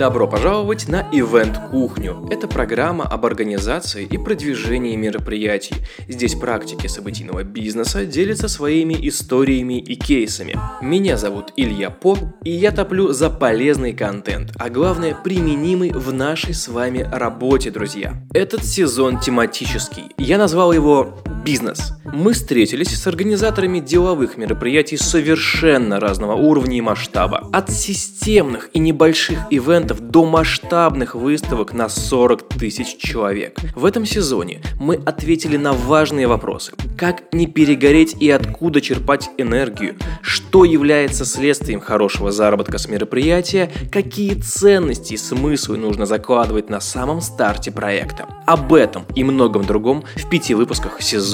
Добро пожаловать на Event Кухню. Это программа об организации и продвижении мероприятий. Здесь практики событийного бизнеса делятся своими историями и кейсами. Меня зовут Илья По, и я топлю за полезный контент, а главное применимый в нашей с вами работе, друзья. Этот сезон тематический. Я назвал его «Бизнес». Мы встретились с организаторами деловых мероприятий совершенно разного уровня и масштаба. От системных и небольших ивентов до масштабных выставок на 40 тысяч человек. В этом сезоне мы ответили на важные вопросы. Как не перегореть и откуда черпать энергию? Что является следствием хорошего заработка с мероприятия? Какие ценности и смыслы нужно закладывать на самом старте проекта? Об этом и многом другом в пяти выпусках сезона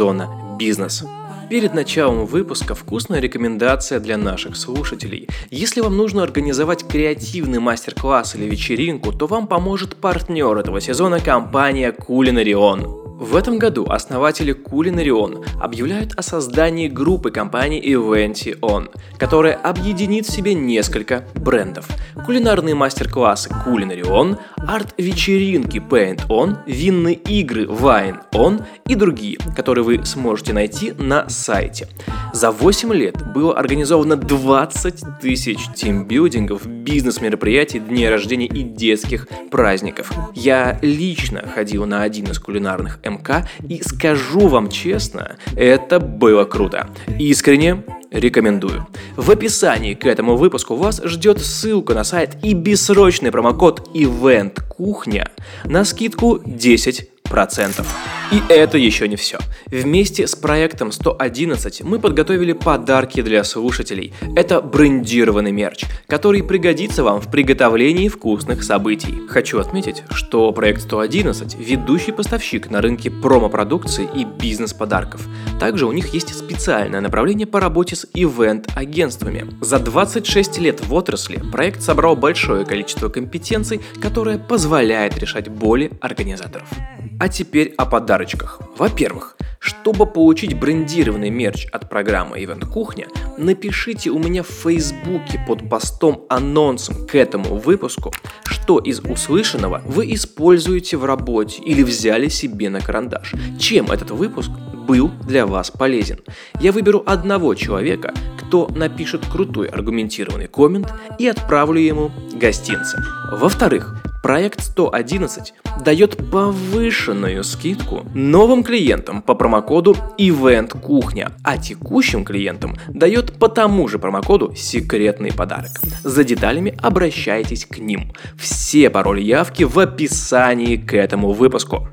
«Бизнес». Перед началом выпуска вкусная рекомендация для наших слушателей. Если вам нужно организовать креативный мастер-класс или вечеринку, то вам поможет партнер этого сезона компания Culinarion. В этом году основатели Culinarion объявляют о создании группы компаний Eventi On, которая объединит в себе несколько брендов. Кулинарные мастер-классы Culinarion, арт-вечеринки Paint On, винные игры Wine On и другие, которые вы сможете найти на сайте. За 8 лет было организовано 20 тысяч тимбилдингов, бизнес-мероприятий, дней рождения и детских праздников. Я лично ходил на один из кулинарных МК и скажу вам честно, это было круто. Искренне рекомендую. В описании к этому выпуску вас ждет ссылка на сайт и бессрочный промокод Event Кухня на скидку 10 процентов. И это еще не все. Вместе с проектом 111 мы подготовили подарки для слушателей. Это брендированный мерч, который пригодится вам в приготовлении вкусных событий. Хочу отметить, что проект 111 – ведущий поставщик на рынке промо-продукции и бизнес-подарков. Также у них есть специальное направление по работе с ивент-агентствами. За 26 лет в отрасли проект собрал большое количество компетенций, которое позволяет решать боли организаторов. А теперь о подарочках. Во-первых, чтобы получить брендированный мерч от программы Event Кухня, напишите у меня в Фейсбуке под постом-анонсом к этому выпуску, что из услышанного вы используете в работе или взяли себе на карандаш. Чем этот выпуск был для вас полезен. Я выберу одного человека, кто напишет крутой аргументированный коммент и отправлю ему гостинцы. Во-вторых, Проект 111 дает повышенную скидку новым клиентам по промокоду Event Кухня, а текущим клиентам дает по тому же промокоду секретный подарок. За деталями обращайтесь к ним. Все пароли явки в описании к этому выпуску.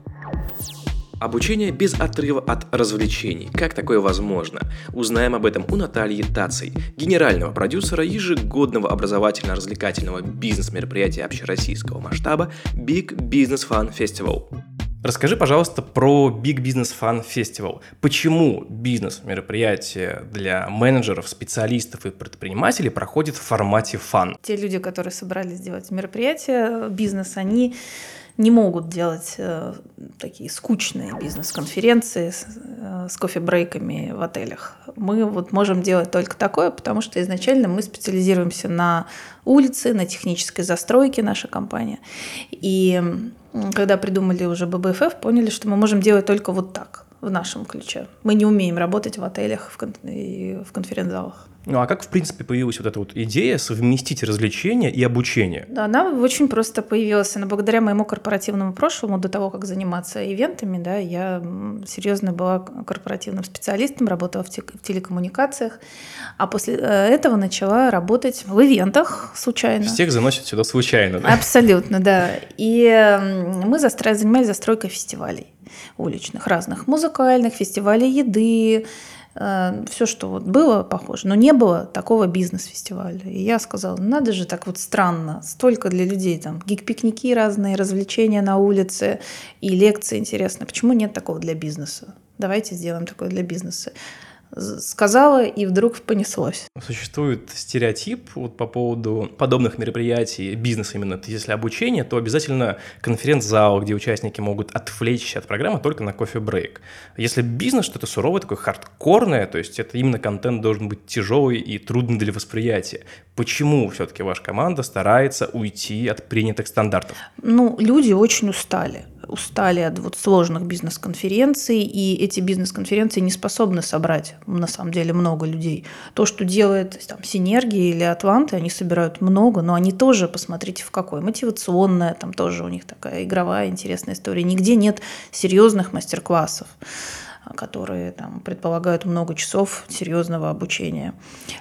Обучение без отрыва от развлечений. Как такое возможно? Узнаем об этом у Натальи Таций, генерального продюсера ежегодного образовательно-развлекательного бизнес-мероприятия общероссийского масштаба Big Business Fun Festival. Расскажи, пожалуйста, про Big Business Fun Festival. Почему бизнес-мероприятие для менеджеров, специалистов и предпринимателей проходит в формате фан? Те люди, которые собрались сделать мероприятие, бизнес, они не могут делать э, такие скучные бизнес-конференции с, э, с кофе-брейками в отелях. Мы вот можем делать только такое, потому что изначально мы специализируемся на улице, на технической застройке, наша компания. И когда придумали уже ББФФ, поняли, что мы можем делать только вот так, в нашем ключе. Мы не умеем работать в отелях в кон- и в конференц-залах. Ну а как, в принципе, появилась вот эта вот идея совместить развлечения и обучение? Да, она очень просто появилась. Но благодаря моему корпоративному прошлому, до того, как заниматься ивентами, да, я серьезно была корпоративным специалистом, работала в, телекоммуникациях, а после э, этого начала работать в ивентах случайно. Всех заносит сюда случайно, да? Абсолютно, да. И мы застро... занимались застройкой фестивалей уличных, разных музыкальных, фестивалей еды, все, что вот было похоже, но не было такого бизнес-фестиваля. И я сказала, «Ну, надо же так вот странно, столько для людей, там, гик-пикники разные, развлечения на улице и лекции интересно. Почему нет такого для бизнеса? Давайте сделаем такое для бизнеса. Сказала, и вдруг понеслось. Существует стереотип вот по поводу подобных мероприятий, бизнеса именно. Если обучение, то обязательно конференц-зал, где участники могут отвлечься от программы только на кофе-брейк. Если бизнес, что-то суровое, такое хардкорное, то есть это именно контент должен быть тяжелый и трудный для восприятия. Почему все-таки ваша команда старается уйти от принятых стандартов? Ну, люди очень устали устали от вот сложных бизнес-конференций, и эти бизнес-конференции не способны собрать, на самом деле, много людей. То, что делает там, Синергия или Атланты, они собирают много, но они тоже, посмотрите, в какой. Мотивационная, там тоже у них такая игровая интересная история. Нигде нет серьезных мастер-классов которые там, предполагают много часов серьезного обучения.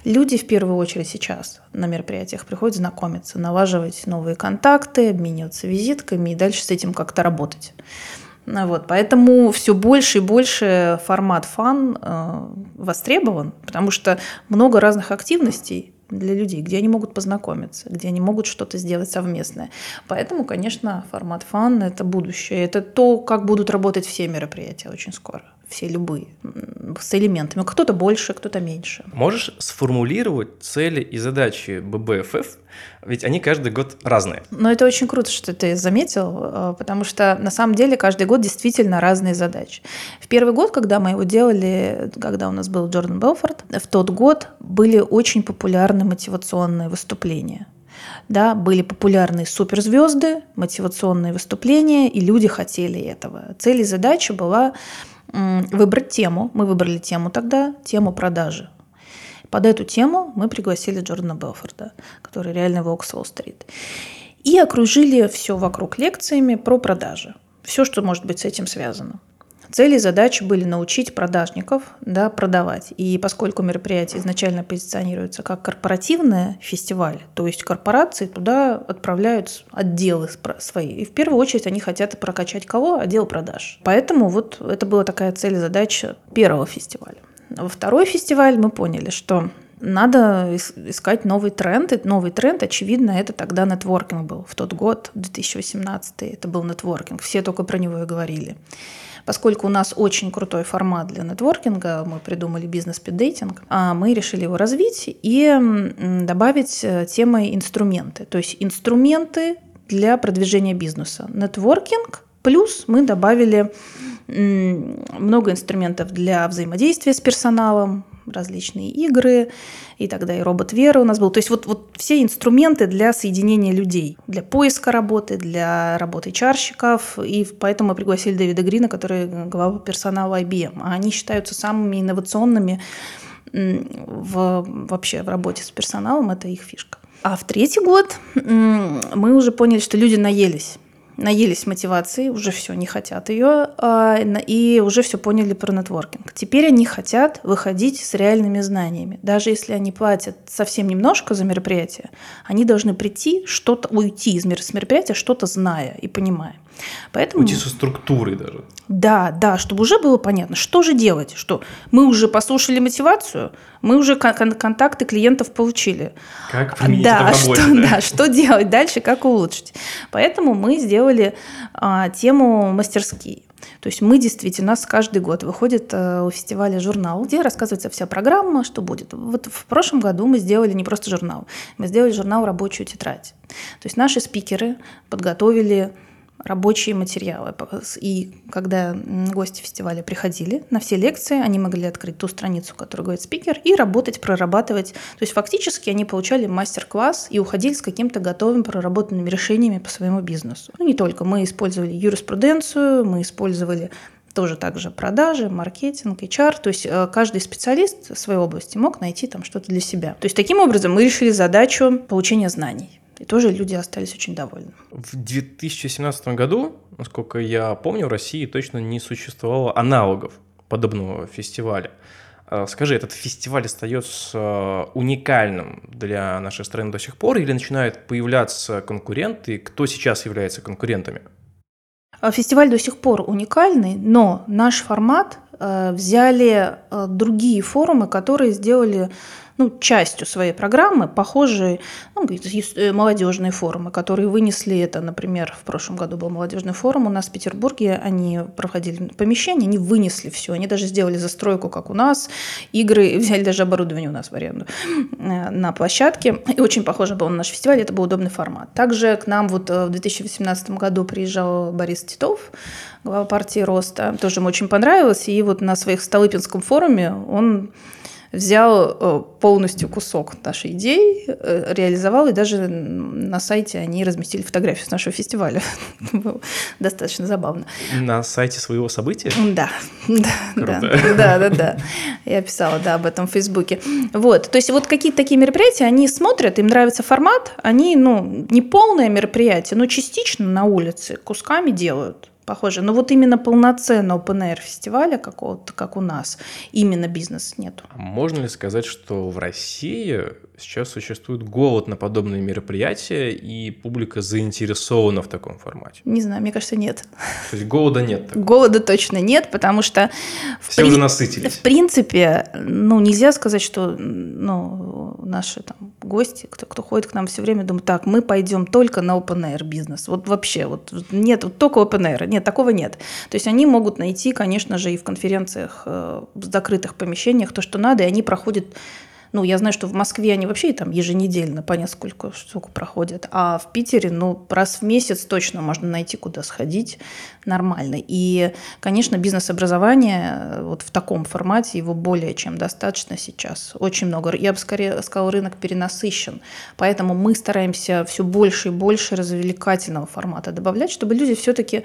Люди в первую очередь сейчас на мероприятиях приходят знакомиться, налаживать новые контакты, обмениваться визитками и дальше с этим как-то работать. Ну вот, поэтому все больше и больше формат фан э, востребован, потому что много разных активностей для людей, где они могут познакомиться, где они могут что-то сделать совместное. Поэтому, конечно, формат фан – это будущее. Это то, как будут работать все мероприятия очень скоро все любые, с элементами. Кто-то больше, кто-то меньше. Можешь сформулировать цели и задачи ББФФ? Ведь они каждый год разные. Но это очень круто, что ты заметил, э, потому что на самом деле каждый год действительно разные задачи. В первый год, когда мы его делали, когда у нас был Джордан Белфорд, в тот год были очень популярны мотивационные выступления да, были популярные суперзвезды, мотивационные выступления, и люди хотели этого. Цель и задача была выбрать тему. Мы выбрали тему тогда, тему продажи. Под эту тему мы пригласили Джордана Белфорда, который реально волк Уолл-стрит. И окружили все вокруг лекциями про продажи. Все, что может быть с этим связано. Цели и задачи были научить продажников да, продавать. И поскольку мероприятие изначально позиционируется как корпоративный фестиваль, то есть корпорации туда отправляют отделы свои. И в первую очередь они хотят прокачать кого? Отдел продаж. Поэтому вот это была такая цель и задача первого фестиваля. Во второй фестиваль мы поняли, что надо искать новый тренд. И новый тренд, очевидно, это тогда нетворкинг был. В тот год, 2018, это был нетворкинг. Все только про него и говорили. Поскольку у нас очень крутой формат для нетворкинга, мы придумали бизнес-пиддейтинг, а мы решили его развить и добавить э, темы инструменты. То есть инструменты для продвижения бизнеса. Нетворкинг плюс мы добавили много инструментов для взаимодействия с персоналом, различные игры, и тогда и робот Вера у нас был. То есть вот, вот все инструменты для соединения людей, для поиска работы, для работы чарщиков, и поэтому мы пригласили Дэвида Грина, который глава персонала IBM. А они считаются самыми инновационными в, вообще в работе с персоналом, это их фишка. А в третий год мы уже поняли, что люди наелись наелись мотивации, уже все, не хотят ее, а, и уже все поняли про нетворкинг. Теперь они хотят выходить с реальными знаниями. Даже если они платят совсем немножко за мероприятие, они должны прийти, что-то уйти из мероприятия, что-то зная и понимая. Поэтому... Уйти со структурой даже. Да, да, чтобы уже было понятно, что же делать, что мы уже послушали мотивацию, мы уже кон- контакты клиентов получили. Как применить да, это в работе, что, да? да, что делать дальше, как улучшить. Поэтому мы сделали а, тему мастерские. То есть мы действительно, у нас каждый год выходит э, у фестиваля журнал, где рассказывается вся программа, что будет. Вот в прошлом году мы сделали не просто журнал, мы сделали журнал «Рабочую тетрадь». То есть наши спикеры подготовили рабочие материалы. И когда гости фестиваля приходили на все лекции, они могли открыть ту страницу, которую говорит спикер, и работать, прорабатывать. То есть фактически они получали мастер-класс и уходили с каким-то готовым проработанными решениями по своему бизнесу. Ну, не только. Мы использовали юриспруденцию, мы использовали тоже также продажи, маркетинг, HR. То есть э, каждый специалист в своей области мог найти там что-то для себя. То есть таким образом мы решили задачу получения знаний. И тоже люди остались очень довольны. В 2017 году, насколько я помню, в России точно не существовало аналогов подобного фестиваля. А, скажи, этот фестиваль остается уникальным для нашей страны до сих пор или начинают появляться конкуренты? Кто сейчас является конкурентами? А, фестиваль до сих пор уникальный, но наш формат э, взяли э, другие форумы, которые сделали ну, частью своей программы похожие ну, э, молодежные форумы, которые вынесли это, например, в прошлом году был молодежный форум у нас в Петербурге, они проходили помещение, они вынесли все, они даже сделали застройку, как у нас, игры, взяли даже оборудование у нас в аренду э, на площадке, и очень похоже был на наш фестиваль, это был удобный формат. Также к нам вот э, в 2018 году приезжал Борис Титов, глава партии Роста, тоже ему очень понравилось, и вот на своих Столыпинском форуме он взял э, полностью кусок нашей идеи, э, реализовал, и даже на сайте они разместили фотографию с нашего фестиваля. Было достаточно забавно. На сайте своего события? Да, да, да, да, да. Я писала, да, об этом в Фейсбуке. Вот, то есть вот какие-то такие мероприятия, они смотрят, им нравится формат, они, ну, не полное мероприятие, но частично на улице кусками делают похоже. Но вот именно полноценного open фестиваля какого-то, как у нас, именно бизнес нет. А можно ли сказать, что в России сейчас существует голод на подобные мероприятия, и публика заинтересована в таком формате? Не знаю, мне кажется, нет. То есть голода нет? Такого. Голода точно нет, потому что... Все при... уже насытились. В принципе, ну, нельзя сказать, что ну, наши там, гости, кто, кто ходит к нам все время, думают, так, мы пойдем только на open air бизнес. Вот вообще, вот нет, вот только open air. Нет, такого нет. То есть они могут найти, конечно же, и в конференциях, э, в закрытых помещениях то, что надо, и они проходят ну, я знаю, что в Москве они вообще там еженедельно по несколько штук проходят, а в Питере, ну, раз в месяц точно можно найти, куда сходить нормально. И, конечно, бизнес-образование э, вот в таком формате его более чем достаточно сейчас. Очень много. Я бы скорее сказала, рынок перенасыщен. Поэтому мы стараемся все больше и больше развлекательного формата добавлять, чтобы люди все-таки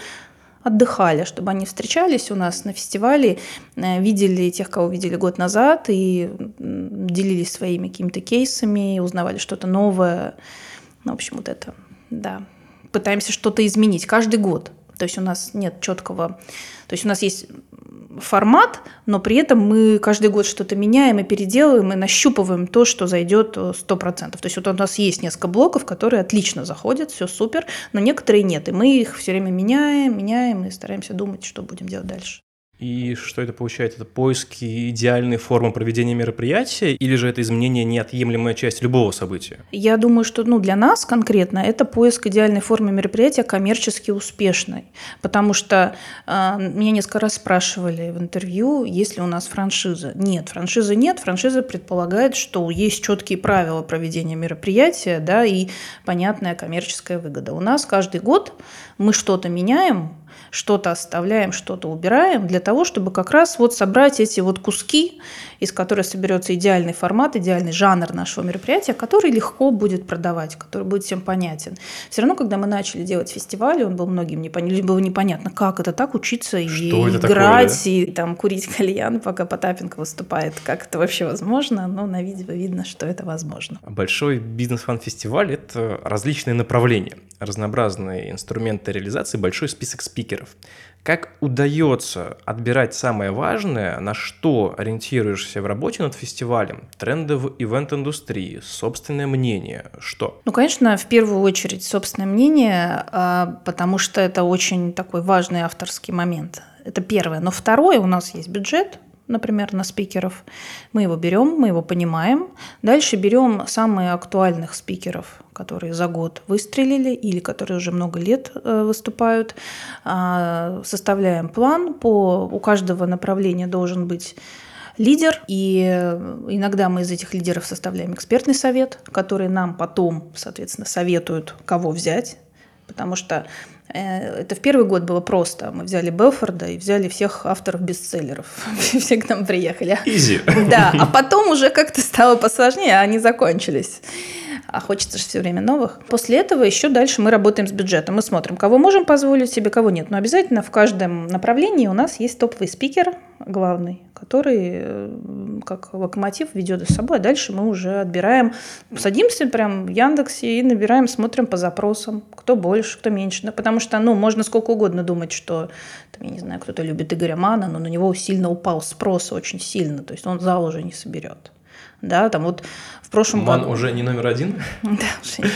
отдыхали, чтобы они встречались у нас на фестивале, э, видели тех, кого видели год назад, и делились своими какими-то кейсами, узнавали что-то новое. Ну, в общем, вот это, да. Пытаемся что-то изменить каждый год. То есть у нас нет четкого... То есть у нас есть формат, но при этом мы каждый год что-то меняем и переделываем, и нащупываем то, что зайдет 100%. То есть вот у нас есть несколько блоков, которые отлично заходят, все супер, но некоторые нет, и мы их все время меняем, меняем и стараемся думать, что будем делать дальше. И что это получается? Это поиски идеальной формы проведения мероприятия или же это изменение неотъемлемая часть любого события? Я думаю, что ну, для нас конкретно это поиск идеальной формы мероприятия коммерчески успешной. Потому что э, меня несколько раз спрашивали в интервью, есть ли у нас франшиза. Нет, франшизы нет. Франшиза предполагает, что есть четкие правила проведения мероприятия да, и понятная коммерческая выгода. У нас каждый год мы что-то меняем, что-то оставляем, что-то убираем, для того, чтобы как раз вот собрать эти вот куски, из которых соберется идеальный формат, идеальный жанр нашего мероприятия, который легко будет продавать, который будет всем понятен. Все равно, когда мы начали делать фестиваль, он был многим непонятно, было непонятно, как это так учиться и что играть, такое, да? и там курить кальян, пока Потапенко выступает. Как это вообще возможно? Но на видео видно, что это возможно. Большой бизнес-фан-фестиваль – это различные направления, разнообразные инструменты реализации, большой список спикеров. Как удается отбирать самое важное, на что ориентируешься в работе над фестивалем? Тренды в ивент-индустрии, собственное мнение, что? Ну, конечно, в первую очередь собственное мнение, а, потому что это очень такой важный авторский момент. Это первое. Но второе, у нас есть бюджет, например, на спикеров. Мы его берем, мы его понимаем. Дальше берем самых актуальных спикеров, которые за год выстрелили или которые уже много лет э, выступают. А, составляем план. По, у каждого направления должен быть лидер, и иногда мы из этих лидеров составляем экспертный совет, который нам потом, соответственно, советуют, кого взять, потому что Э, это в первый год было просто. Мы взяли Белфорда и взяли всех авторов бестселлеров. Все к нам приехали. Изи. Да, а потом уже как-то стало посложнее, а они закончились а хочется же все время новых. После этого еще дальше мы работаем с бюджетом. Мы смотрим, кого можем позволить себе, кого нет. Но обязательно в каждом направлении у нас есть топовый спикер главный, который э, как локомотив ведет за собой, а дальше мы уже отбираем, садимся прям в Яндексе и набираем, смотрим по запросам, кто больше, кто меньше. Ну, потому что, ну, можно сколько угодно думать, что, там, я не знаю, кто-то любит Игоря Мана, но на него сильно упал спрос очень сильно, то есть он зал уже не соберет. Да, там вот в прошлом Ман году... уже не номер один? Да, уже нет.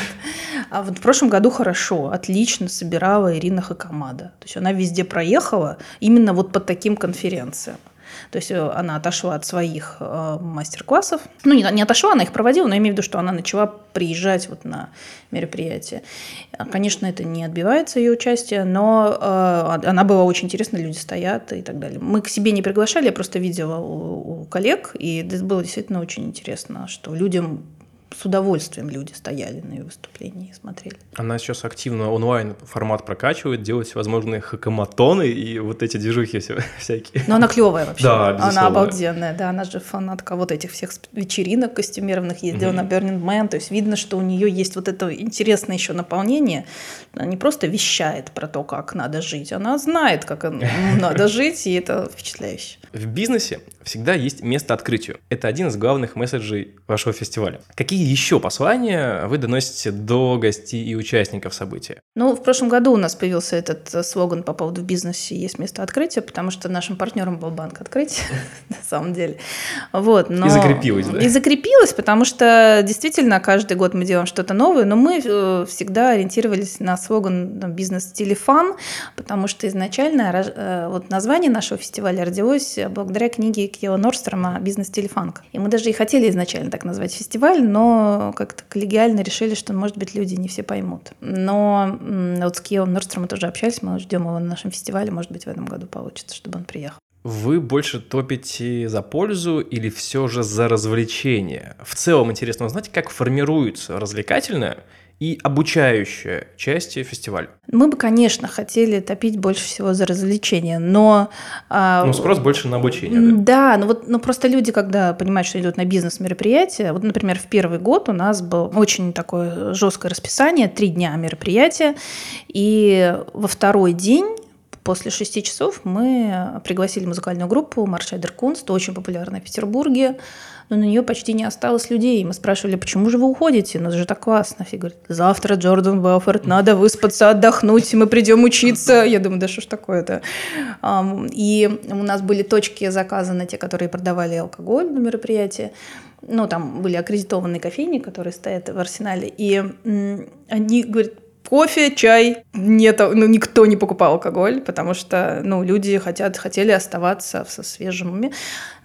А вот в прошлом году хорошо, отлично собирала Ирина Хакамада. То есть она везде проехала именно вот по таким конференциям. То есть э, она отошла от своих э, мастер-классов. Ну, не, не отошла, она их проводила, но я имею в виду, что она начала приезжать вот на мероприятие. Конечно, это не отбивается ее участие, но э, она была очень интересна, люди стоят и так далее. Мы к себе не приглашали, я просто видела у, у коллег, и это было действительно очень интересно, что людям с удовольствием люди стояли на ее выступлении и смотрели. Она сейчас активно онлайн формат прокачивает, делает всевозможные хакаматоны и вот эти движухи все, всякие. Но она клевая вообще. Да, безусловно. Она обалденная, да, она же фанатка вот этих всех вечеринок костюмированных, ездила mm-hmm. на Burning Man, то есть видно, что у нее есть вот это интересное еще наполнение. Она не просто вещает про то, как надо жить, она знает, как надо жить, и это впечатляюще. В бизнесе всегда есть место открытию. Это один из главных месседжей вашего фестиваля. Какие еще послания вы доносите до гостей и участников события? Ну, в прошлом году у нас появился этот э, слоган по поводу в бизнесе «Есть место открытия», потому что нашим партнером был банк открытия, на самом деле. Вот, но... И закрепилось, да? И закрепилось, потому что действительно каждый год мы делаем что-то новое, но мы э, всегда ориентировались на слоган «Бизнес стиле фан», потому что изначально э, вот название нашего фестиваля родилось благодаря книге Кио Норстрома «Бизнес-стиль фанк». И мы даже и хотели изначально так назвать фестиваль, но как-то коллегиально решили, что, может быть, люди не все поймут. Но вот с Кио Норстромом тоже общались, мы ждем его на нашем фестивале, может быть, в этом году получится, чтобы он приехал. Вы больше топите за пользу или все же за развлечение? В целом интересно узнать, как формируется развлекательное и обучающая части фестиваля? Мы бы, конечно, хотели топить больше всего за развлечения, но... А, ну, спрос больше на обучение, да? Да, ну вот ну, просто люди, когда понимают, что идут на бизнес-мероприятие, вот, например, в первый год у нас было очень такое жесткое расписание, три дня мероприятия, и во второй день После шести часов мы пригласили музыкальную группу Маршайдер Кунст, очень популярная в Петербурге но на нее почти не осталось людей. Мы спрашивали, почему же вы уходите? Ну, это же так классно. Все говорят, завтра Джордан Белфорд, надо выспаться, отдохнуть, мы придем учиться. Я думаю, да что ж такое-то? И у нас были точки заказаны, те, которые продавали алкоголь на мероприятии. Ну, там были аккредитованные кофейни, которые стоят в арсенале. И они говорят, кофе, чай. Нет, ну, никто не покупал алкоголь, потому что, ну, люди хотят, хотели оставаться со свежим уме.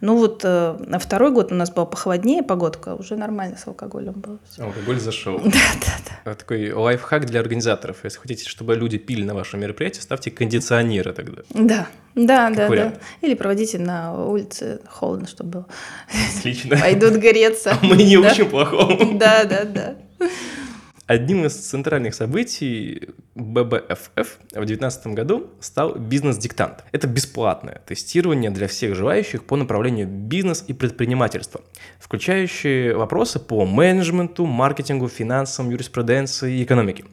Ну, вот э, на второй год у нас была похолоднее погодка, уже нормально с алкоголем было. Алкоголь зашел. Да, да, да. Такой лайфхак для организаторов. Если хотите, чтобы люди пили на вашем мероприятии, ставьте кондиционеры тогда. Да, да, как да, вариант. да. Или проводите на улице холодно, чтобы было. Отлично. Пойдут греться. Мы не учим плохому. Да, да, да. Одним из центральных событий ББФФ в 2019 году стал бизнес-диктант. Это бесплатное тестирование для всех желающих по направлению бизнес и предпринимательство, включающие вопросы по менеджменту, маркетингу, финансам, юриспруденции и экономике.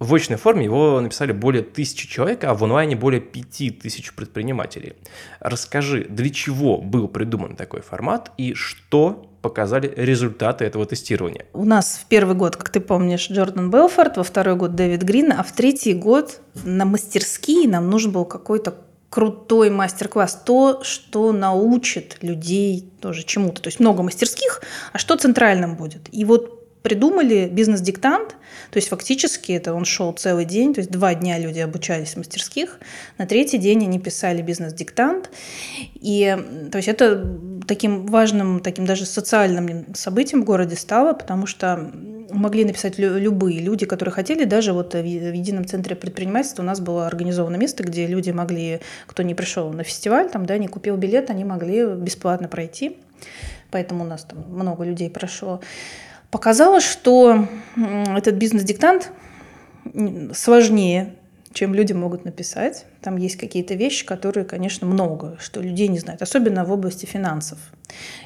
В очной форме его написали более тысячи человек, а в онлайне более пяти тысяч предпринимателей. Расскажи, для чего был придуман такой формат и что показали результаты этого тестирования. У нас в первый год, как ты помнишь, Джордан Белфорд, во второй год Дэвид Грин, а в третий год на мастерские нам нужен был какой-то крутой мастер-класс, то, что научит людей тоже чему-то. То есть много мастерских, а что центральным будет? И вот придумали бизнес-диктант, то есть фактически это он шел целый день, то есть два дня люди обучались в мастерских, на третий день они писали бизнес-диктант, и то есть это таким важным, таким даже социальным событием в городе стало, потому что могли написать любые люди, которые хотели, даже вот в едином центре предпринимательства у нас было организовано место, где люди могли, кто не пришел на фестиваль, там, да, не купил билет, они могли бесплатно пройти, поэтому у нас там много людей прошло. Показалось, что этот бизнес-диктант сложнее, чем люди могут написать. Там есть какие-то вещи, которые, конечно, много, что людей не знают, особенно в области финансов.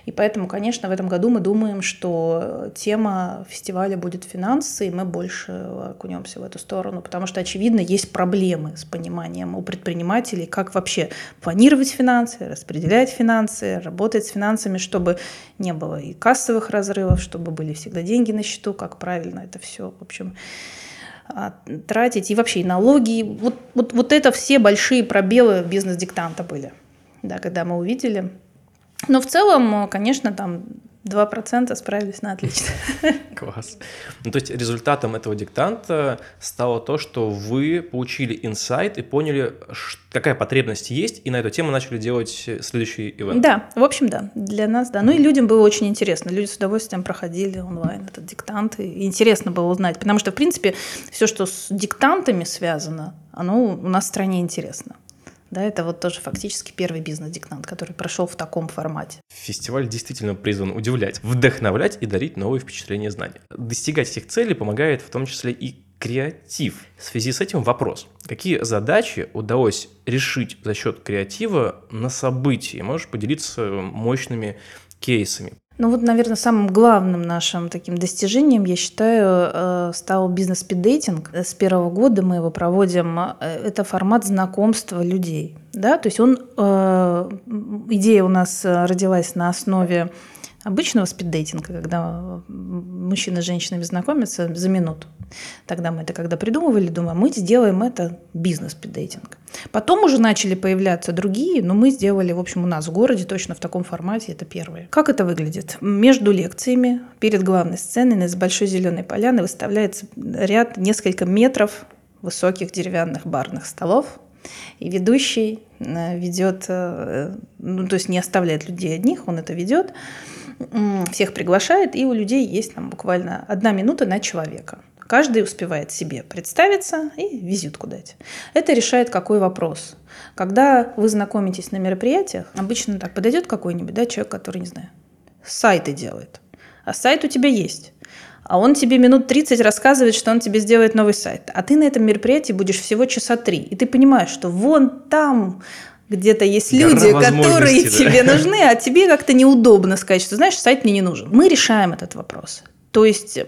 И поэтому, конечно, в этом году мы думаем, что тема фестиваля будет финансы, и мы больше окунемся в эту сторону, потому что, очевидно, есть проблемы с пониманием у предпринимателей, как вообще планировать финансы, распределять финансы, работать с финансами, чтобы не было и кассовых разрывов, чтобы были всегда деньги на счету, как правильно это все, в общем, тратить, и вообще и налоги. Вот, вот, вот это все большие пробелы бизнес-диктанта были, да, когда мы увидели. Но в целом, конечно, там 2% справились на отлично. Класс. Ну, то есть результатом этого диктанта стало то, что вы получили инсайт и поняли, какая потребность есть, и на эту тему начали делать следующий ивент. Да, в общем, да. Для нас, да. Ну и людям было очень интересно. Люди с удовольствием проходили онлайн этот диктант, и интересно было узнать. Потому что, в принципе, все, что с диктантами связано, оно у нас в стране интересно. Да, это вот тоже фактически первый бизнес-диктант, который прошел в таком формате. Фестиваль действительно призван удивлять, вдохновлять и дарить новые впечатления и знания. Достигать этих целей помогает в том числе и креатив. В связи с этим вопрос. Какие задачи удалось решить за счет креатива на событии? Можешь поделиться мощными кейсами? Ну вот, наверное, самым главным нашим таким достижением, я считаю, э, стал бизнес-спиддейтинг. С первого года мы его проводим. Э, это формат знакомства людей. Да? То есть он, э, идея у нас родилась на основе обычного спиддейтинга, когда мужчина с женщинами знакомятся за минуту. Тогда мы это когда придумывали, думаем, мы сделаем это бизнес-спиддейтинг. Потом уже начали появляться другие, но мы сделали, в общем, у нас в городе точно в таком формате, это первые. Как это выглядит? Между лекциями, перед главной сценой, на большой зеленой поляны выставляется ряд, несколько метров высоких деревянных барных столов, и ведущий ведет, э, ну, то есть не оставляет людей одних, он это ведет, всех приглашает, и у людей есть там буквально одна минута на человека. Каждый успевает себе представиться и визитку дать. Это решает какой вопрос. Когда вы знакомитесь на мероприятиях, обычно так подойдет какой-нибудь да, человек, который, не знаю, сайты делает. А сайт у тебя есть. А он тебе минут 30 рассказывает, что он тебе сделает новый сайт. А ты на этом мероприятии будешь всего часа три. И ты понимаешь, что вон там где-то есть люди, которые да. тебе нужны, а тебе как-то неудобно сказать, что, знаешь, сайт мне не нужен. Мы решаем этот вопрос. То есть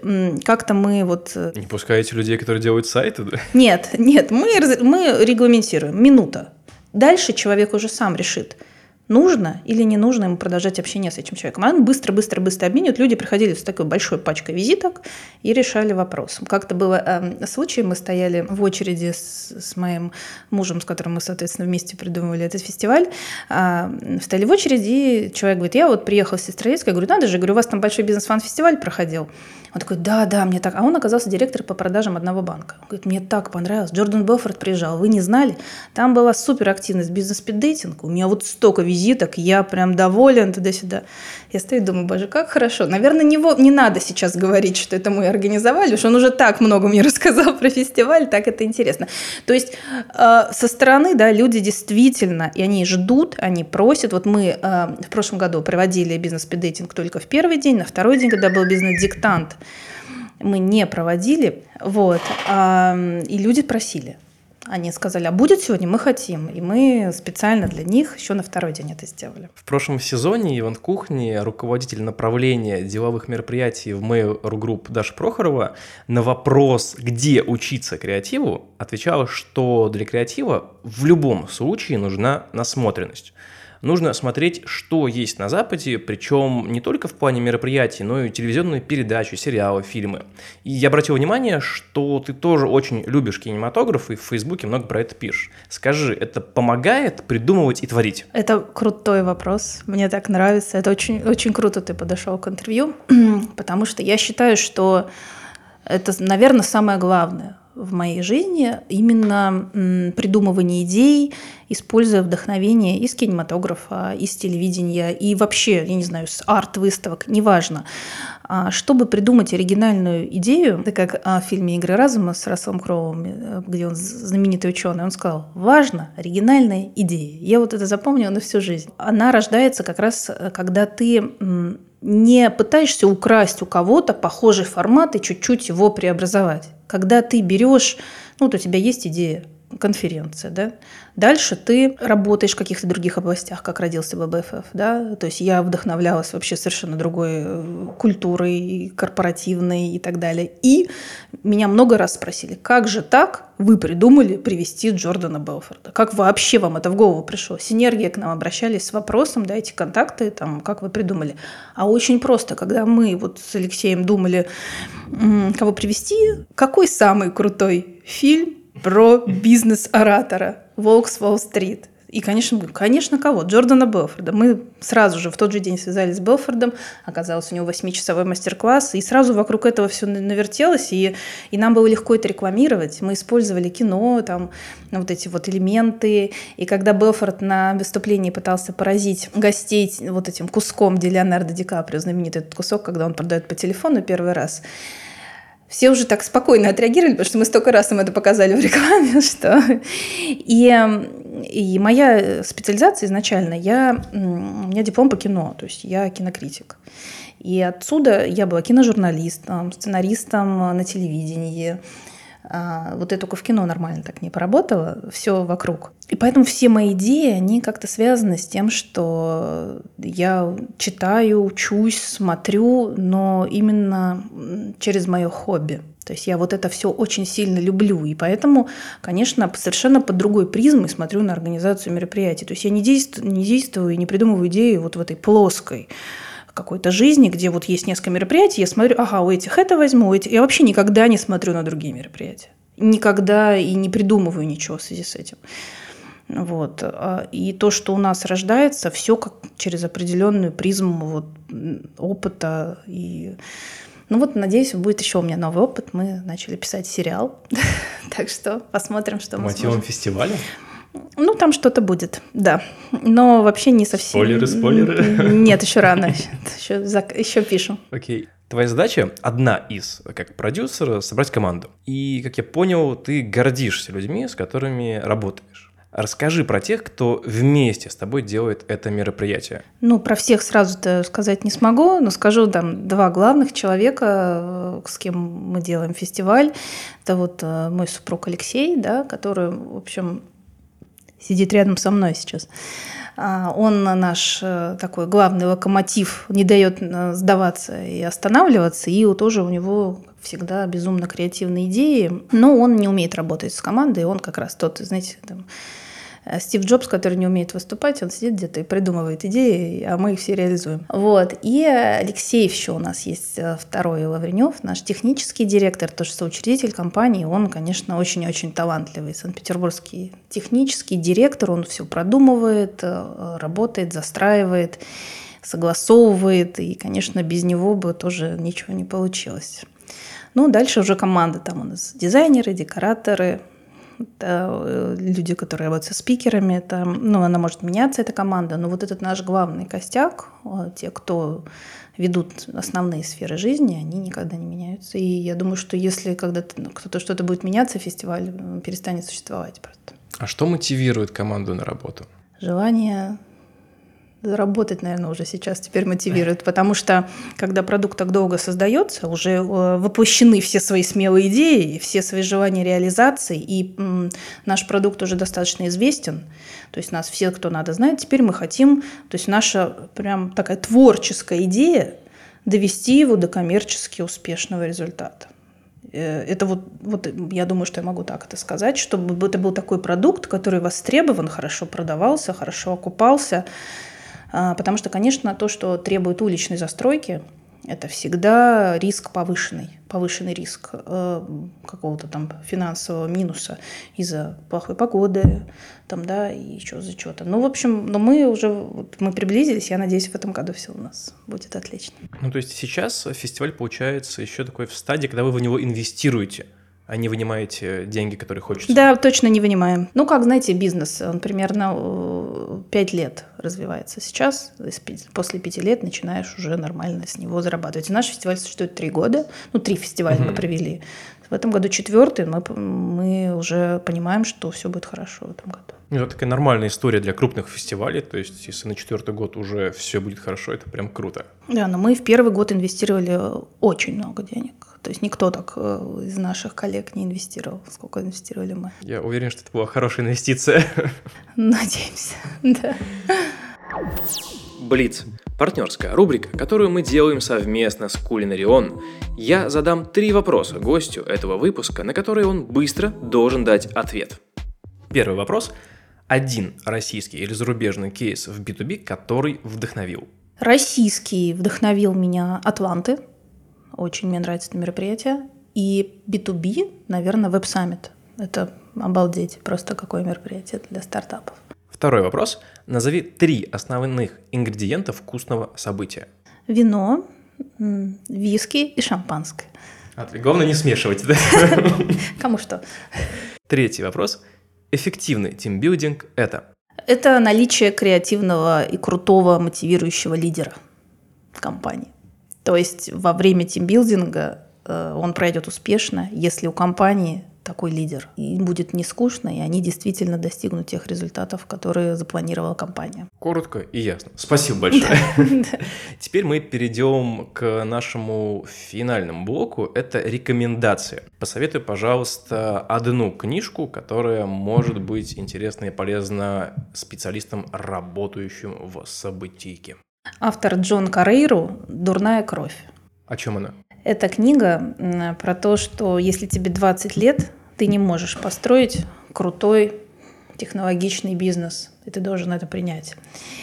как-то мы вот... Э, не пускаете людей, которые делают сайты, да? Нет, нет, мы, мы регламентируем. Минута. Дальше человек уже сам решит, нужно или не нужно ему продолжать общение с этим человеком. Он быстро-быстро-быстро обменивает. Люди приходили с такой большой пачкой визиток и решали вопрос. Как-то было э, случай, мы стояли в очереди с, с моим мужем, с которым мы, соответственно, вместе придумывали этот фестиваль. Э, стояли в очереди, и человек говорит, я вот приехал с Сестрорецка, я говорю, надо же, говорю, у вас там большой бизнес-фан-фестиваль проходил. Он такой, да, да, мне так. А он оказался директором по продажам одного банка. Он говорит, мне так понравилось. Джордан Белфорд приезжал, вы не знали? Там была супер активность бизнес-спиддейтинг. У меня вот столько визиток, я прям доволен туда-сюда. Я стою и думаю, боже, как хорошо. Наверное, не, не надо сейчас говорить, что это мы организовали, уж он уже так много мне рассказал про фестиваль, так это интересно. То есть э, со стороны, да, люди действительно, и они ждут, они просят. Вот мы э, в прошлом году проводили бизнес-спиддейтинг только в первый день, на второй день, когда был бизнес-диктант, мы не проводили, вот, а, и люди просили. Они сказали, а будет сегодня, мы хотим. И мы специально для них еще на второй день это сделали. В прошлом сезоне Иван Кухни, руководитель направления деловых мероприятий в Mail.ru Group Даша Прохорова, на вопрос, где учиться креативу, отвечала, что для креатива в любом случае нужна насмотренность нужно смотреть, что есть на Западе, причем не только в плане мероприятий, но и телевизионные передачи, сериалы, фильмы. И я обратил внимание, что ты тоже очень любишь кинематограф и в Фейсбуке много про это пишешь. Скажи, это помогает придумывать и творить? Это крутой вопрос. Мне так нравится. Это очень, очень круто ты подошел к интервью, потому что я считаю, что это, наверное, самое главное в моей жизни именно придумывание идей, используя вдохновение из кинематографа, из телевидения и вообще, я не знаю, с арт-выставок, неважно. А, чтобы придумать оригинальную идею, это как а, в фильме «Игры разума» с Расселом Кроуом, э, где он знаменитый ученый, он сказал, важно оригинальная идея. Я вот это запомнила на всю жизнь. Она рождается как раз, э, когда ты не пытаешься украсть у кого-то похожий формат и чуть-чуть его преобразовать. Когда ты берешь, ну вот у тебя есть идея, конференция, да, Дальше ты работаешь в каких-то других областях, как родился ББФФ, да, то есть я вдохновлялась вообще совершенно другой э, культурой, корпоративной и так далее. И меня много раз спросили, как же так вы придумали привести Джордана Белфорда? Как вообще вам это в голову пришло? Синергия к нам обращались с вопросом, дайте контакты, там, как вы придумали. А очень просто, когда мы вот с Алексеем думали, кого привести, какой самый крутой фильм про бизнес-оратора? «Волк с Уолл-стрит». И, конечно, конечно, кого? Джордана Белфорда. Мы сразу же в тот же день связались с Белфордом, оказалось, у него восьмичасовой мастер-класс, и сразу вокруг этого все навертелось, и, и нам было легко это рекламировать. Мы использовали кино, там, вот эти вот элементы, и когда Белфорд на выступлении пытался поразить гостей вот этим куском, где Леонардо Ди Каприо, знаменитый этот кусок, когда он продает по телефону первый раз, все уже так спокойно отреагировали, потому что мы столько раз им это показали в рекламе, что... И, и моя специализация изначально, я, у меня диплом по кино, то есть я кинокритик. И отсюда я была киножурналистом, сценаристом на телевидении, вот я только в кино нормально так не поработала, все вокруг. И поэтому все мои идеи, они как-то связаны с тем, что я читаю, учусь, смотрю, но именно через мое хобби. То есть я вот это все очень сильно люблю, и поэтому, конечно, совершенно под другой призмой смотрю на организацию мероприятий. То есть я не действую, не действую и не придумываю идеи вот в этой плоской какой-то жизни, где вот есть несколько мероприятий, я смотрю, ага, у этих это возьму, у этих... я вообще никогда не смотрю на другие мероприятия. Никогда и не придумываю ничего в связи с этим. Вот. А, и то, что у нас рождается, все как через определенную призму вот, опыта. И... Ну вот, надеюсь, будет еще у меня новый опыт. Мы начали писать сериал. так что посмотрим, что мы Мотивом фестиваля? Ну, там что-то будет, да. Но вообще не совсем. Спойлеры, спойлеры? Нет, еще рано. Еще, еще пишем. Окей. Твоя задача, одна из, как продюсера, собрать команду. И, как я понял, ты гордишься людьми, с которыми работаешь. Расскажи про тех, кто вместе с тобой делает это мероприятие. Ну, про всех сразу-то сказать не смогу, но скажу там два главных человека, э, с кем мы делаем фестиваль. Это вот э, мой супруг Алексей, да, который, в общем, сидит рядом со мной сейчас. А, он наш э, такой главный локомотив, не дает э, сдаваться и останавливаться, и тоже у него всегда безумно креативные идеи, но он не умеет работать с командой, он как раз тот, знаете, там, Стив Джобс, который не умеет выступать, он сидит где-то и придумывает идеи, а мы их все реализуем. Вот. И Алексей еще у нас есть э, второй Лавренев, наш технический директор, тоже соучредитель компании. Он, конечно, очень-очень талантливый. Санкт-Петербургский технический директор, он все продумывает, э, работает, застраивает, согласовывает. И, конечно, без него бы тоже ничего не получилось. Ну, дальше уже команда. Там у нас дизайнеры, декораторы, это э, люди, которые работают со спикерами, это, ну, она может меняться, эта команда, но вот этот наш главный костяк, те, кто ведут основные сферы жизни, они никогда не меняются. И я думаю, что если когда-то ну, кто-то что-то будет меняться, фестиваль перестанет существовать просто. А что мотивирует команду на работу? Желание заработать, наверное, уже сейчас теперь мотивирует, потому что когда продукт так долго создается, уже э, воплощены все свои смелые идеи, все свои желания реализации, и наш продукт уже достаточно известен, то есть нас все, кто надо, знает, теперь мы хотим, то есть наша прям такая творческая идея довести его до коммерчески успешного результата. Э, это вот, вот я думаю, что я могу так это сказать, чтобы это был такой продукт, который востребован, хорошо продавался, хорошо окупался, потому что, конечно, то, что требует уличной застройки, это всегда риск повышенный, повышенный риск э, какого-то там финансового минуса из-за плохой погоды, там, да, и еще за что-то. Ну, в общем, но мы уже, вот, мы приблизились, я надеюсь, в этом году все у нас будет отлично. Ну, то есть сейчас фестиваль получается еще такой в стадии, когда вы в него инвестируете а не вынимаете деньги, которые хочется? Да, точно не вынимаем. Ну, как, знаете, бизнес, он примерно 5 э, лет развивается. Сейчас, после 5 лет, начинаешь уже нормально с него зарабатывать. И наш фестиваль существует 3 года. Ну, три фестиваля угу. мы провели. В этом году четвертый, мы, мы уже понимаем, что все будет хорошо в этом году. Это такая нормальная история для крупных фестивалей. То есть, если на четвертый год уже все будет хорошо, это прям круто. Да, но мы в первый год инвестировали очень много денег. То есть никто так э, из наших коллег не инвестировал, сколько инвестировали мы. Я уверен, что это была хорошая инвестиция. Надеемся, да. Блиц. Партнерская рубрика, которую мы делаем совместно с Кулинарион. Я задам три вопроса гостю этого выпуска, на которые он быстро должен дать ответ. Первый вопрос. Один российский или зарубежный кейс в B2B, который вдохновил? Российский вдохновил меня Атланты. Очень мне нравится это мероприятие. И B2B, наверное, Summit. Это обалдеть, просто какое мероприятие для стартапов. Второй вопрос. Назови три основных ингредиента вкусного события. Вино, виски и шампанское. А, главное не смешивать, да? Кому что. Третий вопрос. Эффективный тимбилдинг – это? Это наличие креативного и крутого мотивирующего лидера компании. То есть во время тимбилдинга э, он пройдет успешно, если у компании такой лидер. Им будет не скучно, и они действительно достигнут тех результатов, которые запланировала компания. Коротко и ясно. Спасибо большое. Теперь мы перейдем к нашему финальному блоку. Это рекомендации. Посоветуй, пожалуйста, одну книжку, которая может быть интересна и полезна специалистам, работающим в событийке. Автор Джон Карейру «Дурная кровь». О чем она? Это книга про то, что если тебе 20 лет, ты не можешь построить крутой технологичный бизнес, и ты должен это принять.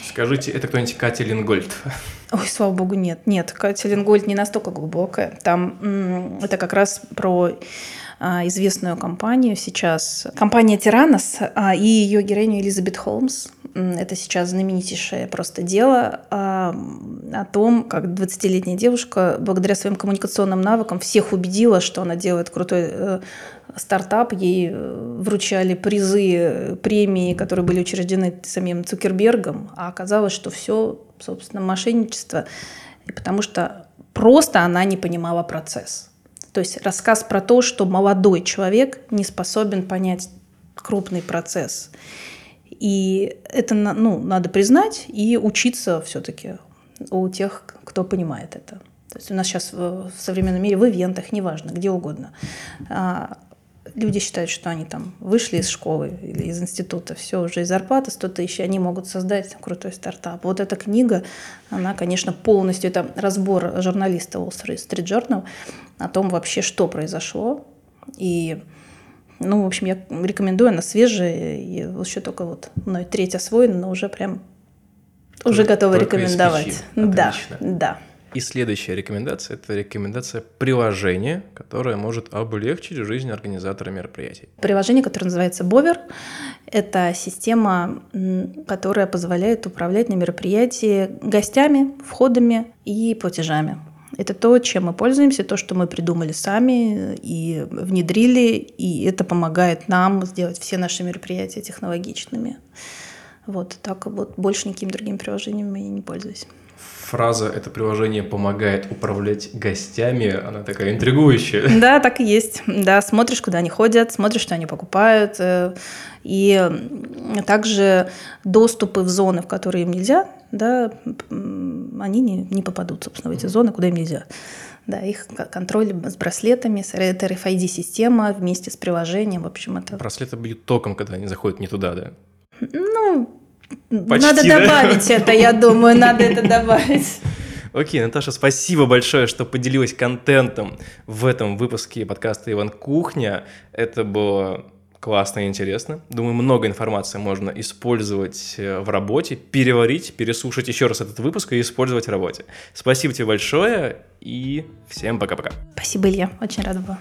Скажите, это кто-нибудь Катя Лингольд? Ой, слава богу, нет. Нет, Катя Лингольд не настолько глубокая. Там это как раз про а, известную компанию сейчас. Компания Тиранос а, и ее героиню Элизабет Холмс. Это сейчас знаменитейшее просто дело а, о том, как 20-летняя девушка благодаря своим коммуникационным навыкам всех убедила, что она делает крутой э, стартап. Ей э, вручали призы, премии, которые были учреждены самим Цукербергом, а оказалось, что все, собственно, мошенничество, потому что просто она не понимала процесс. То есть рассказ про то, что молодой человек не способен понять крупный процесс. И это ну, надо признать и учиться все-таки у тех, кто понимает это. То есть у нас сейчас в современном мире в ивентах, неважно, где угодно, а, люди считают, что они там вышли из школы или из института, все, уже из зарплаты 100 тысяч, они могут создать крутой стартап. Вот эта книга, она, конечно, полностью, это разбор журналиста Wall Street Journal о том вообще, что произошло. И, ну, в общем, я рекомендую, она свежая, и еще только вот мной треть освоена, но уже прям, уже готова рекомендовать. Да, да. И следующая рекомендация – это рекомендация приложения, которое может облегчить жизнь организатора мероприятий. Приложение, которое называется Bover, это система, которая позволяет управлять на мероприятии гостями, входами и платежами. Это то, чем мы пользуемся, то, что мы придумали сами и внедрили, и это помогает нам сделать все наши мероприятия технологичными. Вот так вот больше никаким другим приложением я не пользуюсь фраза «это приложение помогает управлять гостями», она такая интригующая. Да, так и есть. Да, смотришь, куда они ходят, смотришь, что они покупают. Э, и также доступы в зоны, в которые им нельзя, да, они не, не попадут, собственно, в эти зоны, куда им нельзя. Да, их контроль с браслетами, это RFID-система вместе с приложением, в общем, это... Браслеты бьют током, когда они заходят не туда, да? Ну, Почти, надо да? добавить это, я думаю, надо это добавить. Окей, Наташа, спасибо большое, что поделилась контентом в этом выпуске подкаста «Иван Кухня». Это было классно и интересно. Думаю, много информации можно использовать э, в работе, переварить, переслушать еще раз этот выпуск и использовать в работе. Спасибо тебе большое и всем пока-пока. Спасибо, Илья. Очень рада была.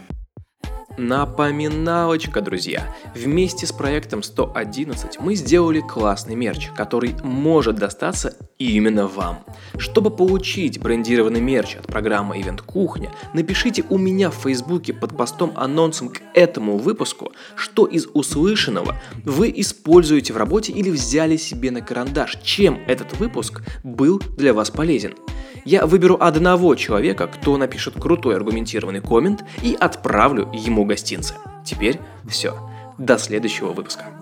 Напоминалочка, друзья. Вместе с проектом 111 мы сделали классный мерч, который может достаться именно вам. Чтобы получить брендированный мерч от программы Event Кухня, напишите у меня в Фейсбуке под постом анонсом к этому выпуску, что из услышанного вы используете в работе или взяли себе на карандаш, чем этот выпуск был для вас полезен. Я выберу одного человека, кто напишет крутой аргументированный коммент и отправлю ему гостинцы. Теперь все. До следующего выпуска.